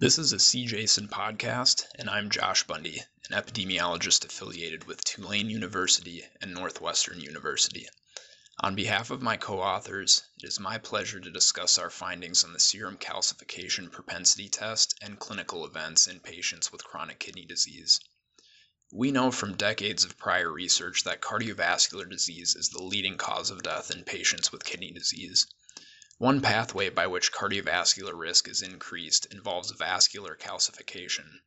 This is a CJASN podcast, and I'm Josh Bundy, an epidemiologist affiliated with Tulane University and Northwestern University. On behalf of my co authors, it is my pleasure to discuss our findings on the serum calcification propensity test and clinical events in patients with chronic kidney disease. We know from decades of prior research that cardiovascular disease is the leading cause of death in patients with kidney disease. One pathway by which cardiovascular risk is increased involves vascular calcification.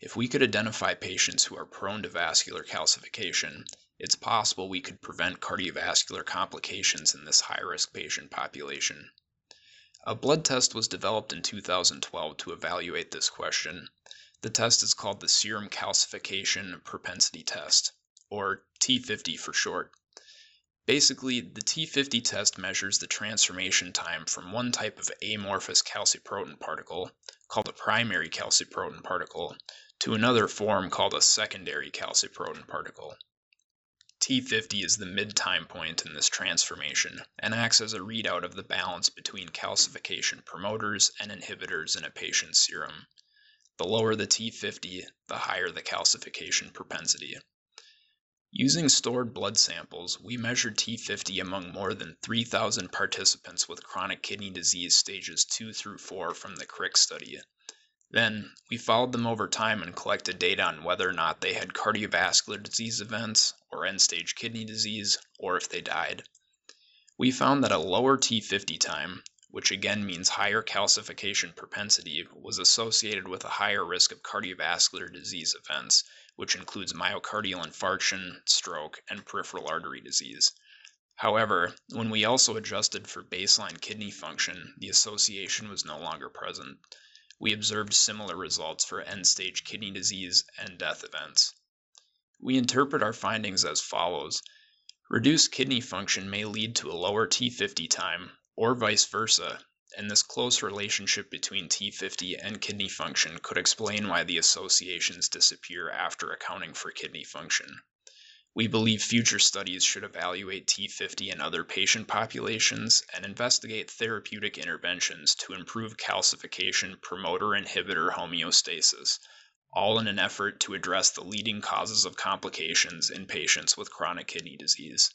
If we could identify patients who are prone to vascular calcification, it's possible we could prevent cardiovascular complications in this high risk patient population. A blood test was developed in 2012 to evaluate this question. The test is called the Serum Calcification Propensity Test, or T50 for short. Basically, the T50 test measures the transformation time from one type of amorphous calciprotein particle, called a primary calciprotein particle, to another form called a secondary calciprotein particle. T50 is the mid time point in this transformation and acts as a readout of the balance between calcification promoters and inhibitors in a patient's serum. The lower the T50, the higher the calcification propensity. Using stored blood samples, we measured T50 among more than 3,000 participants with chronic kidney disease stages 2 through 4 from the CRIC study. Then, we followed them over time and collected data on whether or not they had cardiovascular disease events, or end stage kidney disease, or if they died. We found that a lower T50 time, which again means higher calcification propensity, was associated with a higher risk of cardiovascular disease events, which includes myocardial infarction, stroke, and peripheral artery disease. However, when we also adjusted for baseline kidney function, the association was no longer present. We observed similar results for end stage kidney disease and death events. We interpret our findings as follows Reduced kidney function may lead to a lower T50 time, or vice versa, and this close relationship between T50 and kidney function could explain why the associations disappear after accounting for kidney function. We believe future studies should evaluate T50 in other patient populations and investigate therapeutic interventions to improve calcification promoter inhibitor homeostasis, all in an effort to address the leading causes of complications in patients with chronic kidney disease.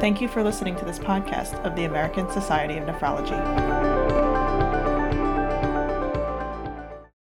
Thank you for listening to this podcast of the American Society of Nephrology.